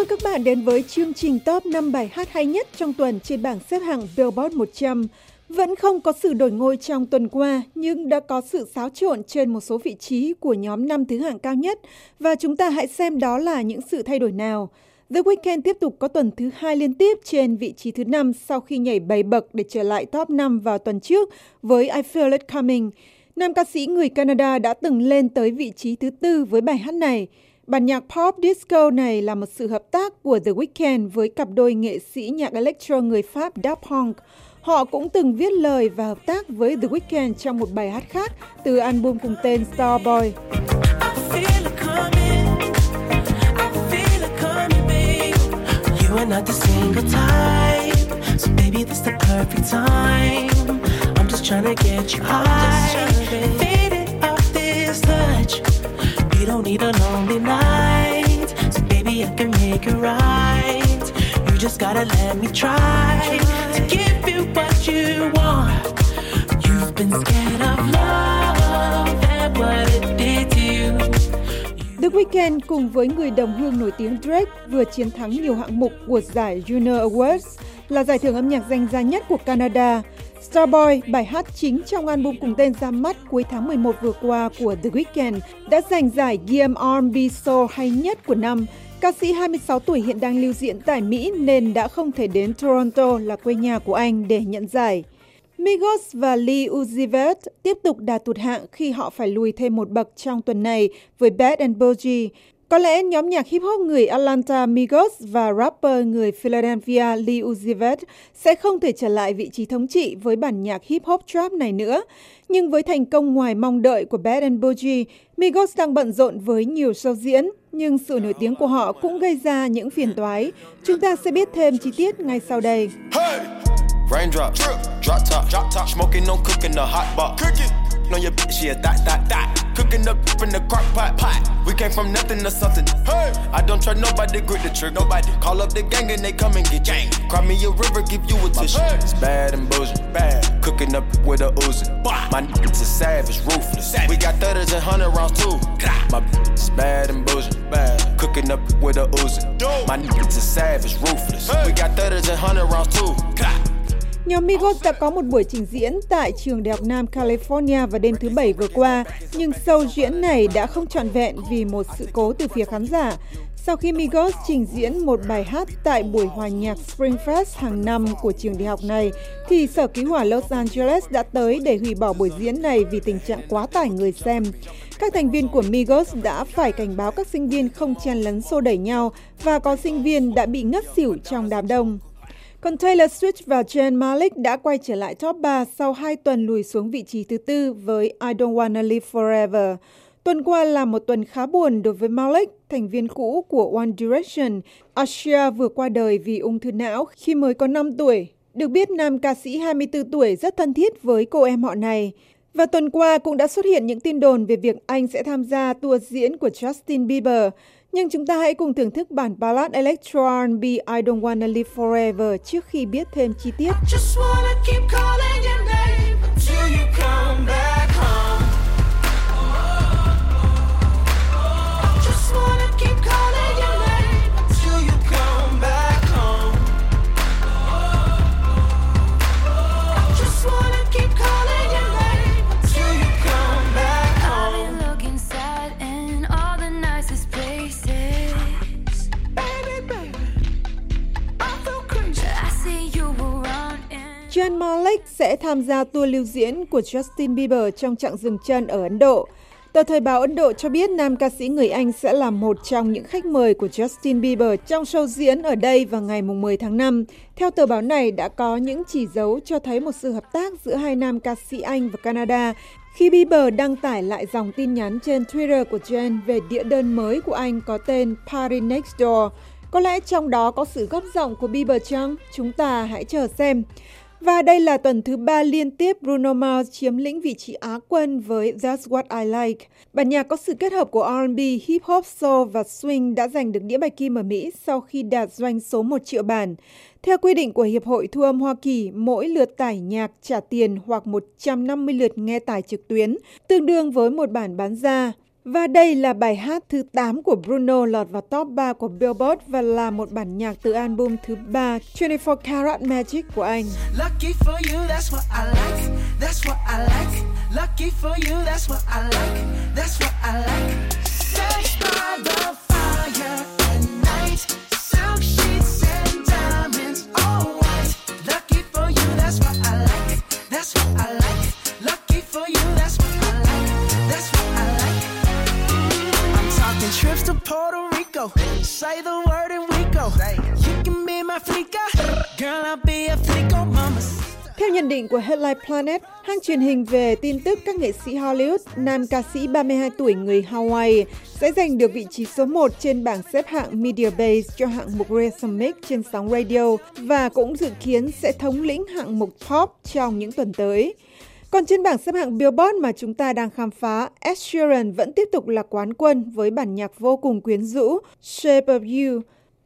mừng các bạn đến với chương trình top 5 bài hát hay nhất trong tuần trên bảng xếp hạng Billboard 100. Vẫn không có sự đổi ngôi trong tuần qua, nhưng đã có sự xáo trộn trên một số vị trí của nhóm năm thứ hạng cao nhất và chúng ta hãy xem đó là những sự thay đổi nào. The Weeknd tiếp tục có tuần thứ hai liên tiếp trên vị trí thứ năm sau khi nhảy 7 bậc để trở lại top 5 vào tuần trước với I Feel It Coming. Nam ca sĩ người Canada đã từng lên tới vị trí thứ tư với bài hát này. Bản nhạc pop disco này là một sự hợp tác của The Weeknd với cặp đôi nghệ sĩ nhạc electro người Pháp Daft Punk. Họ cũng từng viết lời và hợp tác với The Weeknd trong một bài hát khác từ album cùng tên Starboy. trying to get you high. You don't need a lonely night. So baby, I can make it right. You just gotta let me try to give you what you want. You've been scared of love and what it did to you. The Weeknd cùng với người đồng hương nổi tiếng Drake vừa chiến thắng nhiều hạng mục của giải Juno Awards, là giải thưởng âm nhạc danh giá nhất của Canada. Starboy, bài hát chính trong album cùng tên ra mắt cuối tháng 11 vừa qua của The Weeknd, đã giành giải Gm R&B Soul hay nhất của năm. Ca sĩ 26 tuổi hiện đang lưu diễn tại Mỹ nên đã không thể đến Toronto là quê nhà của anh để nhận giải. Migos và Lee Uzi Vert tiếp tục đà tụt hạng khi họ phải lùi thêm một bậc trong tuần này với Bad and Bougie. Có lẽ nhóm nhạc hip hop người Atlanta Migos và rapper người Philadelphia Lee Uzi Vert sẽ không thể trở lại vị trí thống trị với bản nhạc hip hop trap này nữa. Nhưng với thành công ngoài mong đợi của Bad and Bougie, Migos đang bận rộn với nhiều show diễn, nhưng sự nổi tiếng của họ cũng gây ra những phiền toái. Chúng ta sẽ biết thêm chi tiết ngay sau đây. Hey! Raindrop, drip, drop top, drop top, smoking no cooking the hot box. Cooking. On your bitch, yeah, that, that, that. Cooking up in the crock pot, pot. We came from nothing to something. Hey, I don't trust nobody, grip the trick, nobody. Call up the gang and they come and get gang. Cry me a river, give you a tissue. It's bad and bullshit, bad. Cooking up with a Uzi. My niggas is savage, ruthless. We got thudders and hundred rounds too. My bitch is bad and bullshit, bad. Cooking up with a Uzi. My niggas is savage, ruthless. We got thudders and hundred rounds too. Nhóm Migos đã có một buổi trình diễn tại trường Đại học Nam California vào đêm thứ Bảy vừa qua, nhưng show diễn này đã không trọn vẹn vì một sự cố từ phía khán giả. Sau khi Migos trình diễn một bài hát tại buổi hòa nhạc Spring Fest hàng năm của trường đại học này, thì Sở Cứu hỏa Los Angeles đã tới để hủy bỏ buổi diễn này vì tình trạng quá tải người xem. Các thành viên của Migos đã phải cảnh báo các sinh viên không chen lấn xô đẩy nhau và có sinh viên đã bị ngất xỉu trong đám đông. Còn Taylor Swift và Zayn Malik đã quay trở lại top 3 sau 2 tuần lùi xuống vị trí thứ tư với I Don't Wanna Live Forever. Tuần qua là một tuần khá buồn đối với Malik, thành viên cũ của One Direction. Asher vừa qua đời vì ung thư não khi mới có 5 tuổi. Được biết nam ca sĩ 24 tuổi rất thân thiết với cô em họ này. Và tuần qua cũng đã xuất hiện những tin đồn về việc anh sẽ tham gia tour diễn của Justin Bieber. Nhưng chúng ta hãy cùng thưởng thức bản ballad Electro R&B I Don't Wanna Live Forever trước khi biết thêm chi tiết. Zayn sẽ tham gia tour lưu diễn của Justin Bieber trong chặng dừng chân ở Ấn Độ. Tờ Thời báo Ấn Độ cho biết nam ca sĩ người Anh sẽ là một trong những khách mời của Justin Bieber trong show diễn ở đây vào ngày 10 tháng 5. Theo tờ báo này, đã có những chỉ dấu cho thấy một sự hợp tác giữa hai nam ca sĩ Anh và Canada khi Bieber đăng tải lại dòng tin nhắn trên Twitter của Jen về đĩa đơn mới của anh có tên Party Next Door. Có lẽ trong đó có sự góp giọng của Bieber chăng? Chúng ta hãy chờ xem. Và đây là tuần thứ ba liên tiếp Bruno Mars chiếm lĩnh vị trí Á quân với That's What I Like. Bản nhạc có sự kết hợp của R&B, hip hop, soul và swing đã giành được đĩa bạch kim ở Mỹ sau khi đạt doanh số 1 triệu bản. Theo quy định của Hiệp hội Thu âm Hoa Kỳ, mỗi lượt tải nhạc trả tiền hoặc 150 lượt nghe tải trực tuyến, tương đương với một bản bán ra. Và đây là bài hát thứ 8 của Bruno lọt vào top 3 của Billboard và là một bản nhạc từ album thứ 3 24 Karat Magic của anh. Lucky for you, that's what I like. That's what I like. Lucky for you, that's what I like. That's what I like. Say the word and we go. You can be my flicker. Girl, I'll be a flicker, mama. Theo nhận định của Headline Planet, hãng truyền hình về tin tức các nghệ sĩ Hollywood, nam ca sĩ 32 tuổi người Hawaii sẽ giành được vị trí số 1 trên bảng xếp hạng Media Base cho hạng mục Rhythmic trên sóng radio và cũng dự kiến sẽ thống lĩnh hạng mục Top trong những tuần tới. Còn trên bảng xếp hạng Billboard mà chúng ta đang khám phá, Ed Sheeran vẫn tiếp tục là quán quân với bản nhạc vô cùng quyến rũ Shape of You.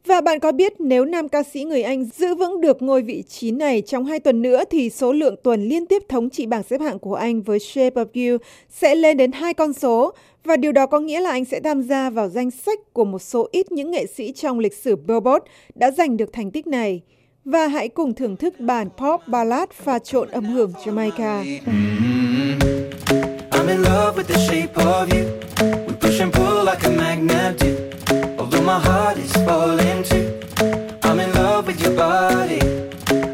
Và bạn có biết nếu nam ca sĩ người Anh giữ vững được ngôi vị trí này trong hai tuần nữa thì số lượng tuần liên tiếp thống trị bảng xếp hạng của anh với Shape of You sẽ lên đến hai con số và điều đó có nghĩa là anh sẽ tham gia vào danh sách của một số ít những nghệ sĩ trong lịch sử Billboard đã giành được thành tích này. Và hãy cùng thưởng thức bản pop ballad pha trộn âm hưởng Jamaica. Mm-hmm. I'm in love with the shape of you. We push and pull like a magnet do. Although my heart is falling too. I'm in love with your body.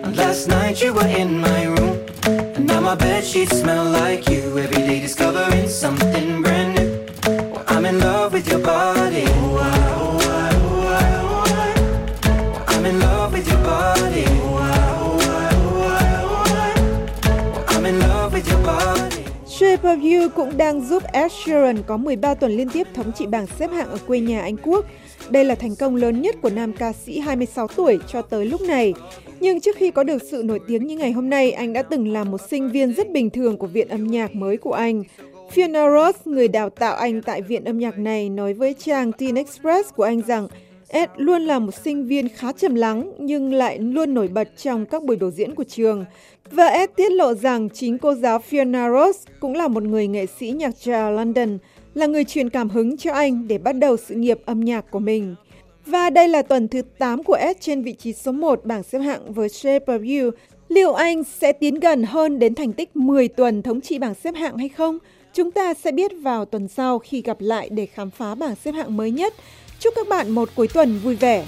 And last night you were in my room. And now my bed sheets smell like you. Every day discovering Hugh cũng đang giúp Ed Sheeran có 13 tuần liên tiếp thống trị bảng xếp hạng ở quê nhà Anh Quốc. Đây là thành công lớn nhất của nam ca sĩ 26 tuổi cho tới lúc này. Nhưng trước khi có được sự nổi tiếng như ngày hôm nay, anh đã từng là một sinh viên rất bình thường của viện âm nhạc mới của anh. Fiona Ross, người đào tạo anh tại viện âm nhạc này, nói với trang Teen Express của anh rằng Ed luôn là một sinh viên khá trầm lắng nhưng lại luôn nổi bật trong các buổi biểu diễn của trường. Và Ed tiết lộ rằng chính cô giáo Fiona Ross cũng là một người nghệ sĩ nhạc jazz London, là người truyền cảm hứng cho anh để bắt đầu sự nghiệp âm nhạc của mình. Và đây là tuần thứ 8 của Ed trên vị trí số 1 bảng xếp hạng với Shape of You. Liệu anh sẽ tiến gần hơn đến thành tích 10 tuần thống trị bảng xếp hạng hay không? Chúng ta sẽ biết vào tuần sau khi gặp lại để khám phá bảng xếp hạng mới nhất. Chúc các bạn một cuối tuần vui vẻ.